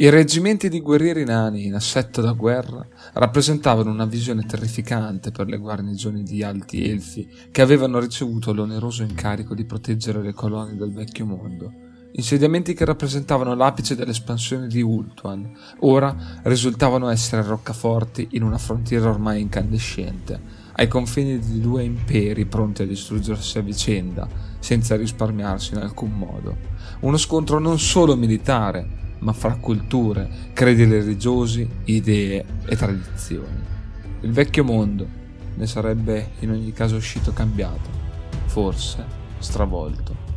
I reggimenti di guerrieri nani in assetto da guerra rappresentavano una visione terrificante per le guarnigioni di alti elfi che avevano ricevuto l'oneroso incarico di proteggere le colonie del vecchio mondo. Insediamenti che rappresentavano l'apice dell'espansione di Ultuan, ora risultavano essere roccaforti in una frontiera ormai incandescente, ai confini di due imperi pronti a distruggersi a vicenda, senza risparmiarsi in alcun modo. Uno scontro non solo militare, ma fra culture, credi religiosi, idee e tradizioni. Il vecchio mondo ne sarebbe in ogni caso uscito cambiato, forse stravolto.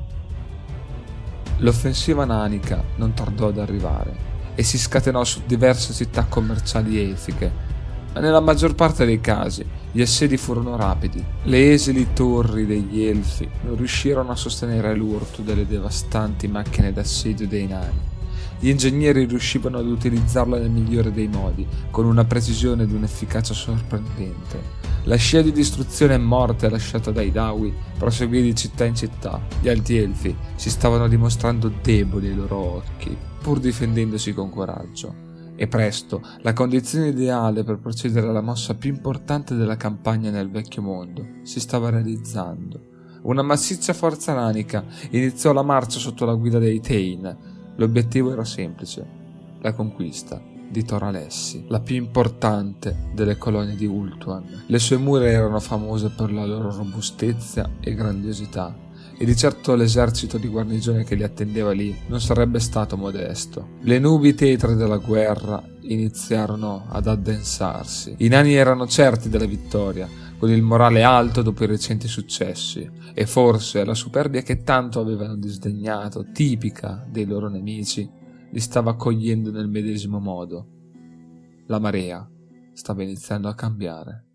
L'offensiva nanica non tardò ad arrivare e si scatenò su diverse città commerciali elfiche, ma nella maggior parte dei casi gli assedi furono rapidi. Le esili torri degli elfi non riuscirono a sostenere l'urto delle devastanti macchine d'assedio dei nani gli ingegneri riuscivano ad utilizzarla nel migliore dei modi, con una precisione ed un'efficacia sorprendente. La scia di distruzione e morte lasciata dai Dawi proseguì di città in città. Gli alti elfi si stavano dimostrando deboli ai loro occhi, pur difendendosi con coraggio. E presto la condizione ideale per procedere alla mossa più importante della campagna nel vecchio mondo si stava realizzando. Una massiccia forza nanica iniziò la marcia sotto la guida dei Tain, L'obiettivo era semplice, la conquista di Toralessi, la più importante delle colonie di Ultuan. Le sue mura erano famose per la loro robustezza e grandiosità, e di certo l'esercito di guarnigione che li attendeva lì non sarebbe stato modesto. Le nubi tetre della guerra iniziarono ad addensarsi. I nani erano certi della vittoria, con il morale alto dopo i recenti successi, e forse la superbia che tanto avevano disdegnato, tipica dei loro nemici, li stava accogliendo nel medesimo modo. La marea stava iniziando a cambiare.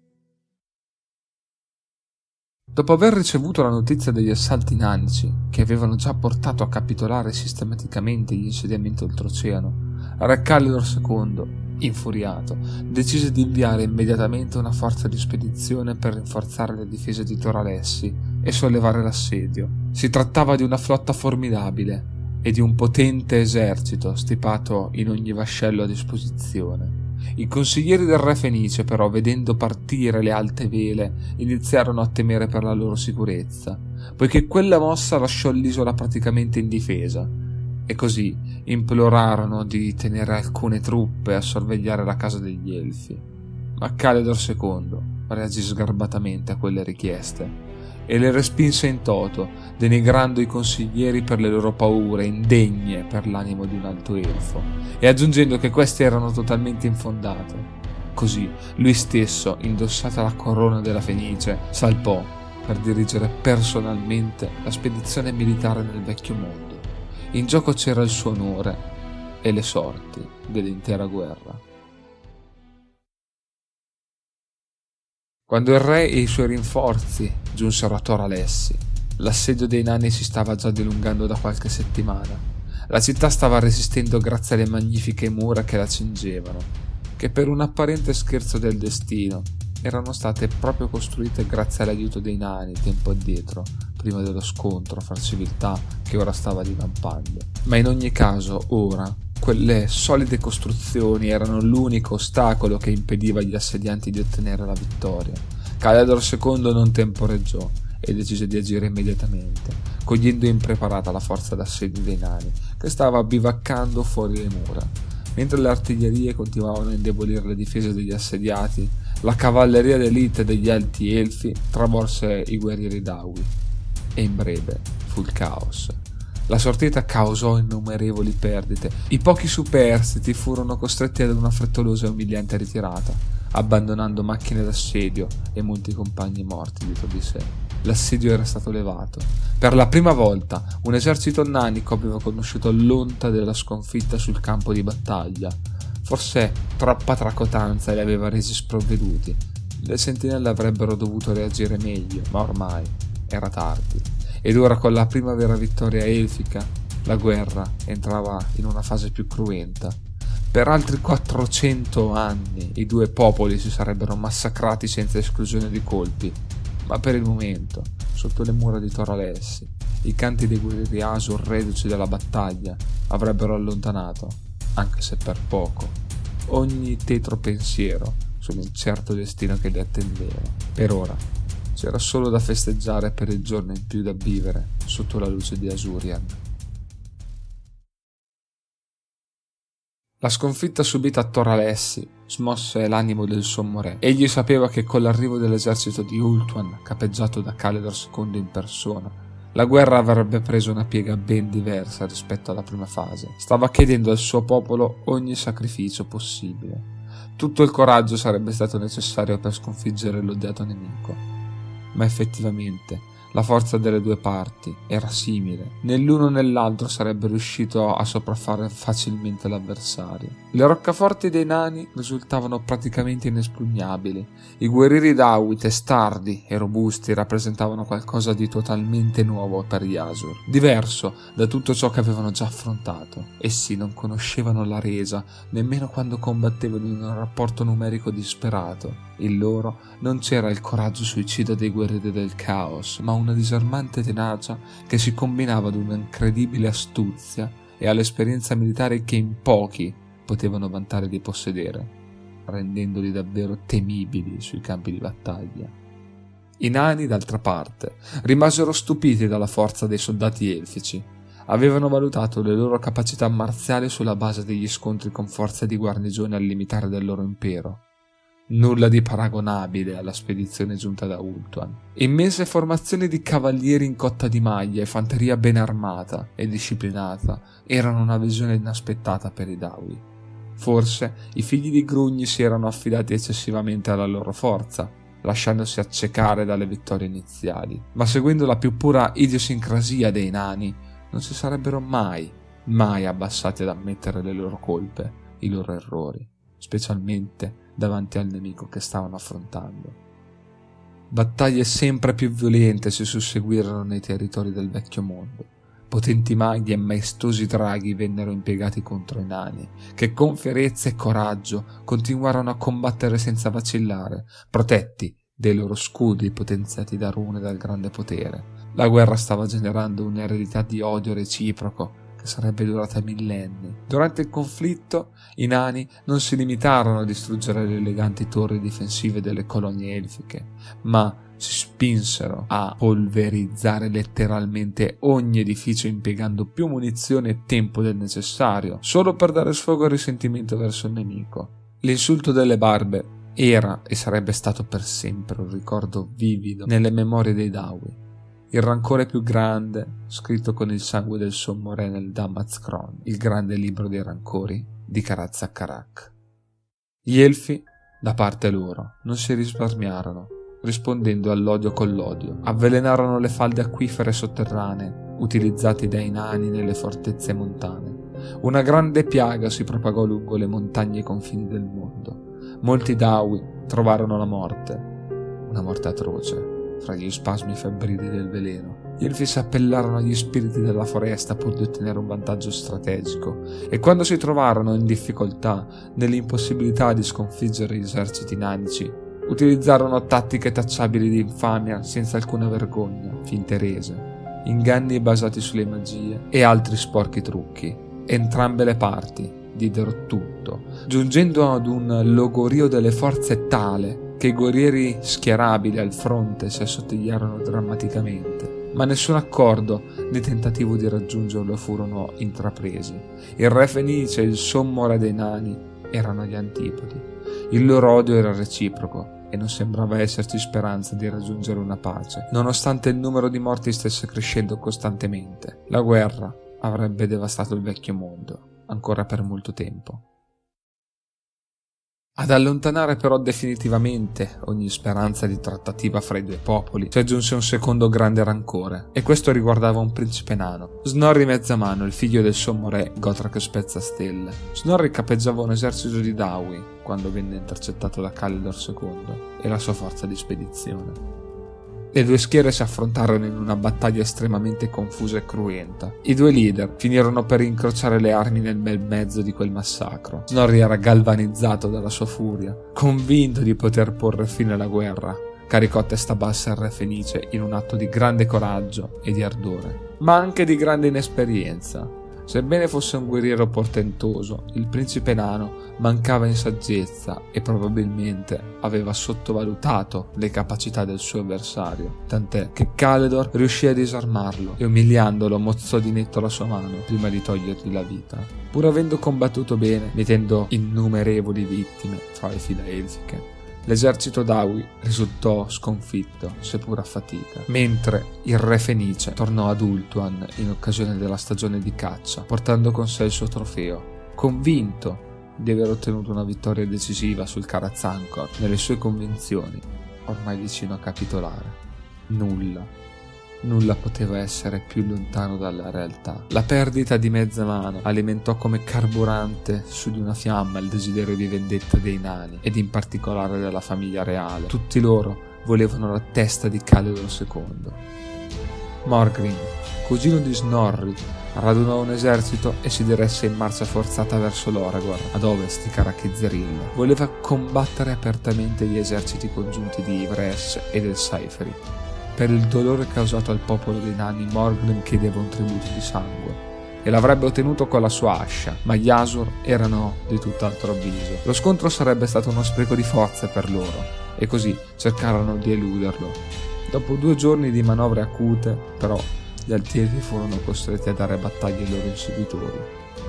Dopo aver ricevuto la notizia degli assalti nanici, che avevano già portato a capitolare sistematicamente gli insediamenti oltreoceano, Re Calidor II Infuriato, decise di inviare immediatamente una forza di spedizione per rinforzare le difese di Toralessi e sollevare l'assedio. Si trattava di una flotta formidabile e di un potente esercito stipato in ogni vascello a disposizione. I consiglieri del re Fenice, però, vedendo partire le alte vele, iniziarono a temere per la loro sicurezza, poiché quella mossa lasciò l'isola praticamente indifesa e così implorarono di tenere alcune truppe a sorvegliare la casa degli Elfi. Ma Caledor II reagì sgarbatamente a quelle richieste e le respinse in toto, denigrando i consiglieri per le loro paure indegne per l'animo di un alto elfo e aggiungendo che queste erano totalmente infondate. Così lui stesso, indossata la corona della Fenice, salpò per dirigere personalmente la spedizione militare nel vecchio mondo. In gioco c'era il suo onore e le sorti dell'intera guerra. Quando il re e i suoi rinforzi giunsero a Tor Alessi, l'assedio dei nani si stava già dilungando da qualche settimana. La città stava resistendo grazie alle magnifiche mura che la cingevano, che per un apparente scherzo del destino erano state proprio costruite grazie all'aiuto dei nani tempo addietro, prima dello scontro fra civiltà che ora stava divampando. Ma in ogni caso, ora, quelle solide costruzioni erano l'unico ostacolo che impediva agli assedianti di ottenere la vittoria. Caledor II non temporeggiò e decise di agire immediatamente, cogliendo impreparata la forza d'assedio dei nani, che stava bivaccando fuori le mura. Mentre le artiglierie continuavano a indebolire le difese degli assediati, la cavalleria d'elite degli alti elfi travolse i guerrieri d'Aui e in breve fu il caos. La sortita causò innumerevoli perdite. I pochi superstiti furono costretti ad una frettolosa e umiliante ritirata, abbandonando macchine d'assedio e molti compagni morti dietro di sé. L'assedio era stato levato. Per la prima volta un esercito nanico aveva conosciuto l'onta della sconfitta sul campo di battaglia Forse troppa tracotanza li aveva resi sprovveduti. Le sentinelle avrebbero dovuto reagire meglio, ma ormai era tardi. Ed ora con la primavera vittoria elfica, la guerra entrava in una fase più cruenta. Per altri 400 anni i due popoli si sarebbero massacrati senza esclusione di colpi, ma per il momento, sotto le mura di Toralessi, i canti dei guerrieri Asur reduci dalla battaglia avrebbero allontanato anche se per poco, ogni tetro pensiero sull'incerto destino che li attendeva. Per ora c'era solo da festeggiare per il giorno in più da vivere sotto la luce di Asurian. La sconfitta subita a Toralessi smosse l'animo del sommo re. Egli sapeva che con l'arrivo dell'esercito di Ultuan, capeggiato da Caledor II in persona, la guerra avrebbe preso una piega ben diversa rispetto alla prima fase. Stava chiedendo al suo popolo ogni sacrificio possibile. Tutto il coraggio sarebbe stato necessario per sconfiggere l'odiato nemico. Ma effettivamente la forza delle due parti era simile, né l'uno né sarebbe riuscito a sopraffare facilmente l'avversario. Le roccaforti dei nani risultavano praticamente inespugnabili. I guerrieri d'Aui, testardi e robusti, rappresentavano qualcosa di totalmente nuovo per gli Asur, diverso da tutto ciò che avevano già affrontato. Essi non conoscevano la resa nemmeno quando combattevano in un rapporto numerico disperato. In loro non c'era il coraggio suicida dei guerrieri del caos, ma una disarmante tenacia che si combinava ad un'incredibile astuzia e all'esperienza militare che in pochi potevano vantare di possedere, rendendoli davvero temibili sui campi di battaglia. I nani, d'altra parte, rimasero stupiti dalla forza dei soldati elfici. Avevano valutato le loro capacità marziali sulla base degli scontri con forze di guarnigione al limitare del loro impero nulla di paragonabile alla spedizione giunta da Ultuan. Immense formazioni di cavalieri in cotta di maglia e fanteria ben armata e disciplinata erano una visione inaspettata per i Dawi. Forse i figli di Grugni si erano affidati eccessivamente alla loro forza, lasciandosi accecare dalle vittorie iniziali, ma seguendo la più pura idiosincrasia dei nani, non si sarebbero mai, mai abbassati ad ammettere le loro colpe, i loro errori, specialmente davanti al nemico che stavano affrontando. Battaglie sempre più violente si susseguirono nei territori del vecchio mondo. Potenti maghi e maestosi draghi vennero impiegati contro i nani, che con fierezza e coraggio continuarono a combattere senza vacillare, protetti dei loro scudi potenziati da rune dal grande potere. La guerra stava generando un'eredità di odio reciproco sarebbe durata millenni. Durante il conflitto i nani non si limitarono a distruggere le eleganti torri difensive delle colonie elfiche, ma si spinsero a polverizzare letteralmente ogni edificio impiegando più munizioni e tempo del necessario, solo per dare sfogo al risentimento verso il nemico. L'insulto delle barbe era e sarebbe stato per sempre un ricordo vivido nelle memorie dei Dawi il rancore più grande, scritto con il sangue del sommo re nel Damazkron, il grande libro dei rancori di Karazakarak. Gli elfi, da parte loro, non si risparmiarono, rispondendo all'odio con l'odio. Avvelenarono le falde acquifere sotterranee, utilizzate dai nani nelle fortezze montane. Una grande piaga si propagò lungo le montagne e confini del mondo. Molti Dawi trovarono la morte, una morte atroce, fra gli spasmi febbrili del veleno. Gli elfi si appellarono agli spiriti della foresta pur di ottenere un vantaggio strategico e quando si trovarono in difficoltà nell'impossibilità di sconfiggere gli eserciti nanici, utilizzarono tattiche tacciabili di infamia senza alcuna vergogna, finte rese, inganni basati sulle magie e altri sporchi trucchi. Entrambe le parti diedero tutto, giungendo ad un logorio delle forze tale che i guerrieri schierabili al fronte si assottigliarono drammaticamente, ma nessun accordo né tentativo di raggiungerlo furono intrapresi. Il re Fenice e il sommo re dei nani erano agli antipodi. Il loro odio era reciproco e non sembrava esserci speranza di raggiungere una pace, nonostante il numero di morti stesse crescendo costantemente. La guerra avrebbe devastato il vecchio mondo ancora per molto tempo. Ad allontanare però definitivamente ogni speranza di trattativa fra i due popoli si aggiunse un secondo grande rancore, e questo riguardava un principe nano, Snorri Mezzamano, il figlio del sommo re Gotrak Spezzastelle. Snorri capeggiava un esercito di Dawi quando venne intercettato da Calidor II e la sua forza di spedizione. Le due schiere si affrontarono in una battaglia estremamente confusa e cruenta. I due leader finirono per incrociare le armi nel bel mezzo di quel massacro. Snorri era galvanizzato dalla sua furia, convinto di poter porre fine alla guerra. Caricò a testa bassa il re fenice in un atto di grande coraggio e di ardore, ma anche di grande inesperienza. Sebbene fosse un guerriero portentoso, il principe nano mancava in saggezza e probabilmente aveva sottovalutato le capacità del suo avversario, tant'è che Caledor riuscì a disarmarlo e umiliandolo mozzò di netto la sua mano prima di togliergli la vita. Pur avendo combattuto bene, mettendo innumerevoli vittime fra le fila elfiche, L'esercito d'Awi risultò sconfitto, seppur a fatica, mentre il re Fenice tornò ad Ultuan in occasione della stagione di caccia, portando con sé il suo trofeo. Convinto di aver ottenuto una vittoria decisiva sul Karazankor nelle sue convinzioni, ormai vicino a capitolare. Nulla Nulla poteva essere più lontano dalla realtà. La perdita di mezza mano alimentò come carburante su di una fiamma il desiderio di vendetta dei nani ed in particolare della famiglia reale. Tutti loro volevano la testa di Caledor II. Morgrim, cugino di Snorri, radunò un esercito e si diresse in marcia forzata verso l'Oragor, ad ovest di Karakizeril. Voleva combattere apertamente gli eserciti congiunti di Ivres e del Saiferi per il dolore causato al popolo dei nani, Morgrim chiedeva un tributo di sangue e l'avrebbe ottenuto con la sua ascia, ma gli Asur erano di tutt'altro avviso. Lo scontro sarebbe stato uno spreco di forze per loro e così cercarono di eluderlo. Dopo due giorni di manovre acute, però, gli altieri furono costretti a dare battaglia ai loro inseguitori.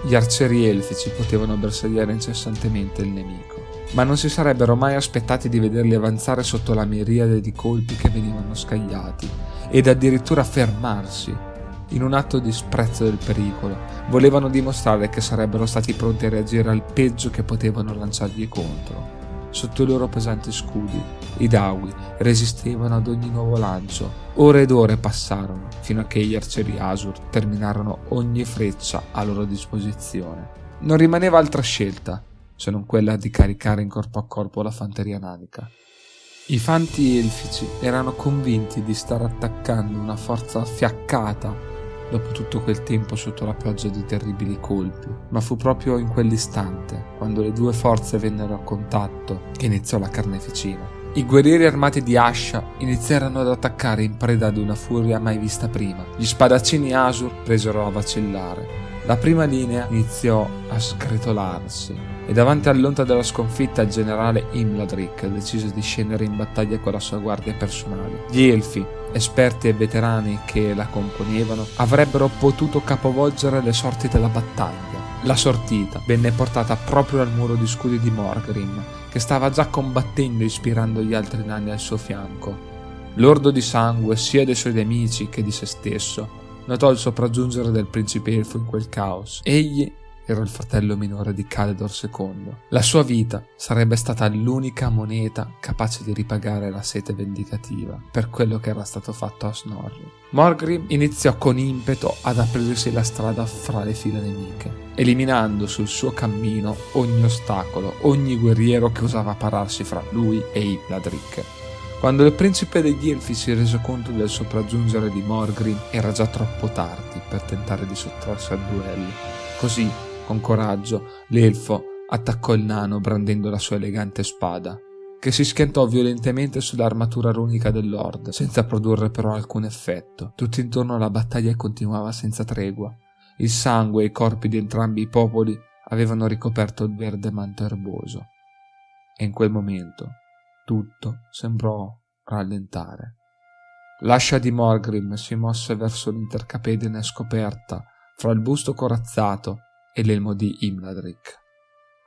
Gli arcieri elfici potevano bersagliare incessantemente il nemico ma non si sarebbero mai aspettati di vederli avanzare sotto la miriade di colpi che venivano scagliati ed addirittura fermarsi. In un atto di sprezzo del pericolo, volevano dimostrare che sarebbero stati pronti a reagire al peggio che potevano lanciargli contro. Sotto i loro pesanti scudi, i Dawi resistevano ad ogni nuovo lancio. Ore ed ore passarono fino a che gli arcieri Asur terminarono ogni freccia a loro disposizione. Non rimaneva altra scelta se non quella di caricare in corpo a corpo la fanteria nanica. I fanti elfici erano convinti di stare attaccando una forza fiaccata dopo tutto quel tempo sotto la pioggia di terribili colpi, ma fu proprio in quell'istante, quando le due forze vennero a contatto, che iniziò la carneficina. I guerrieri armati di Ascia iniziarono ad attaccare in preda ad una furia mai vista prima. Gli spadaccini Asur presero a vacillare. La prima linea iniziò a sgretolarsi e davanti all'onta della sconfitta il generale Imladric decise di scendere in battaglia con la sua guardia personale. Gli elfi, esperti e veterani che la componevano, avrebbero potuto capovolgere le sorti della battaglia. La sortita venne portata proprio al muro di scudi di Morgrim, che stava già combattendo ispirando gli altri nani al suo fianco. Lordo di sangue sia dei suoi nemici che di se stesso, notò il sopraggiungere del principe elfo in quel caos. Egli era il fratello minore di Caledor II. La sua vita sarebbe stata l'unica moneta capace di ripagare la sete vendicativa per quello che era stato fatto a Snorri. Morgrim iniziò con impeto ad aprirsi la strada fra le file nemiche, eliminando sul suo cammino ogni ostacolo, ogni guerriero che osava pararsi fra lui e Ibladric. Quando il principe degli Elfi si rese conto del sopraggiungere di Morgrim, era già troppo tardi per tentare di sottrarsi al duello. Così con coraggio, l'elfo attaccò il nano brandendo la sua elegante spada, che si schiantò violentemente sull'armatura runica del Lord, senza produrre però alcun effetto. Tutto intorno la battaglia continuava senza tregua. Il sangue e i corpi di entrambi i popoli avevano ricoperto il verde manto erboso. E in quel momento tutto sembrò rallentare. L'ascia di Morgrim si mosse verso l'intercapedine scoperta fra il busto corazzato e l'elmo di Imladric,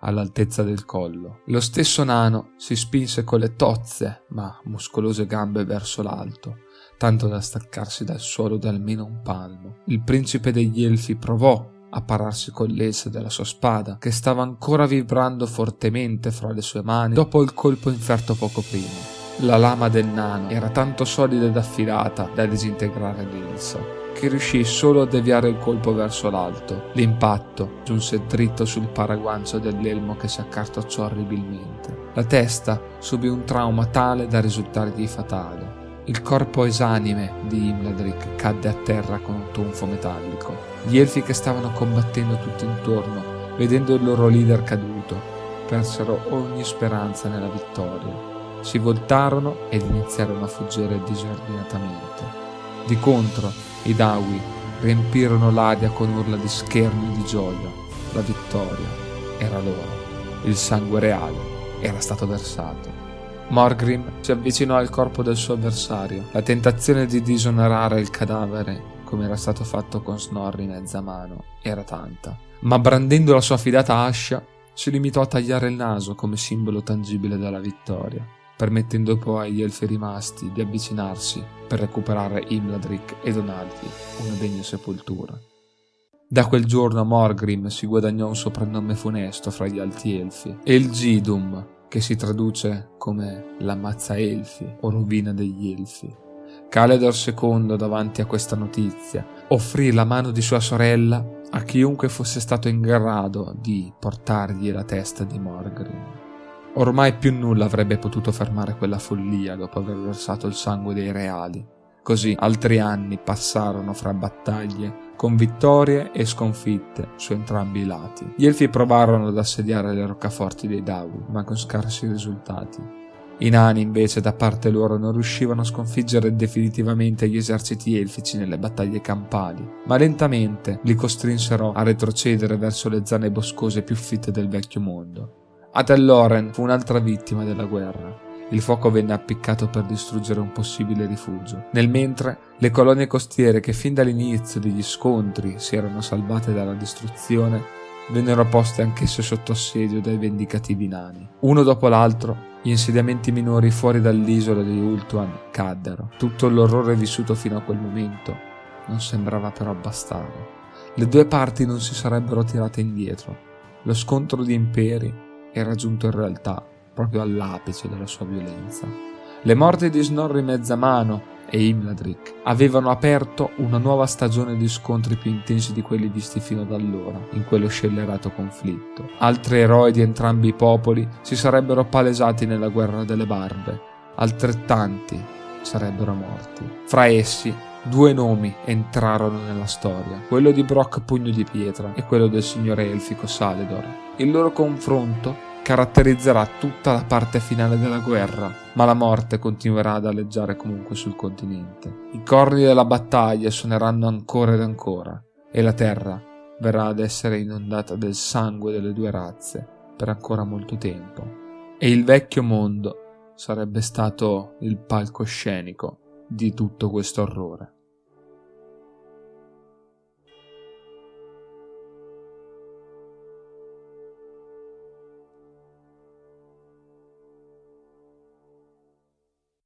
all'altezza del collo. Lo stesso nano si spinse con le tozze ma muscolose gambe verso l'alto, tanto da staccarsi dal suolo di almeno un palmo. Il principe degli elfi provò a pararsi con l'else della sua spada, che stava ancora vibrando fortemente fra le sue mani dopo il colpo inferto poco prima. La lama del nano era tanto solida ed affilata da disintegrare l'ilsa che riuscì solo a deviare il colpo verso l'alto. L'impatto giunse dritto sul paraguancio dell'elmo che si accartocciò orribilmente. La testa subì un trauma tale da risultargli fatale. Il corpo esanime di Imladric cadde a terra con un tonfo metallico. Gli elfi che stavano combattendo tutto intorno, vedendo il loro leader caduto, persero ogni speranza nella vittoria. Si voltarono ed iniziarono a fuggire disordinatamente. Di contro, i Dawi riempirono l'aria con urla di scherno e di gioia. La vittoria era loro. Il sangue reale era stato versato. Morgrim si avvicinò al corpo del suo avversario. La tentazione di disonorare il cadavere, come era stato fatto con Snorri mezza mano, era tanta. Ma brandendo la sua fidata ascia, si limitò a tagliare il naso come simbolo tangibile della vittoria, permettendo poi agli elfi rimasti di avvicinarsi per recuperare Imladric e donargli una degna sepoltura. Da quel giorno Morgrim si guadagnò un soprannome funesto fra gli alti elfi, Elgidum, che si traduce come l'ammazza elfi o rovina degli elfi. Caledor II, davanti a questa notizia, offrì la mano di sua sorella a chiunque fosse stato in grado di portargli la testa di Morgrim. Ormai più nulla avrebbe potuto fermare quella follia dopo aver versato il sangue dei reali. Così altri anni passarono fra battaglie, con vittorie e sconfitte su entrambi i lati. Gli elfi provarono ad assediare le roccaforti dei Dawi, ma con scarsi risultati. I nani invece da parte loro non riuscivano a sconfiggere definitivamente gli eserciti elfici nelle battaglie campali, ma lentamente li costrinsero a retrocedere verso le zone boscose più fitte del vecchio mondo. Atelloren fu un'altra vittima della guerra. Il fuoco venne appiccato per distruggere un possibile rifugio. Nel mentre, le colonie costiere che fin dall'inizio degli scontri si erano salvate dalla distruzione, vennero poste anch'esse sotto assedio dai vendicativi nani. Uno dopo l'altro, gli insediamenti minori fuori dall'isola di Ultuan caddero. Tutto l'orrore vissuto fino a quel momento non sembrava però abbassare. Le due parti non si sarebbero tirate indietro. Lo scontro di imperi era giunto in realtà proprio all'apice della sua violenza. Le morti di Snorri Mezzamano e Imladric avevano aperto una nuova stagione di scontri più intensi di quelli visti fino ad allora in quello scellerato conflitto. Altri eroi di entrambi i popoli si sarebbero palesati nella guerra delle barbe, altrettanti sarebbero morti. Fra essi due nomi entrarono nella storia, quello di Brock Pugno di Pietra e quello del signore elfico Saledor. Il loro confronto caratterizzerà tutta la parte finale della guerra, ma la morte continuerà ad aleggiare comunque sul continente. I corni della battaglia suoneranno ancora ed ancora, e la terra verrà ad essere inondata del sangue delle due razze per ancora molto tempo. E il vecchio mondo sarebbe stato il palcoscenico di tutto questo orrore.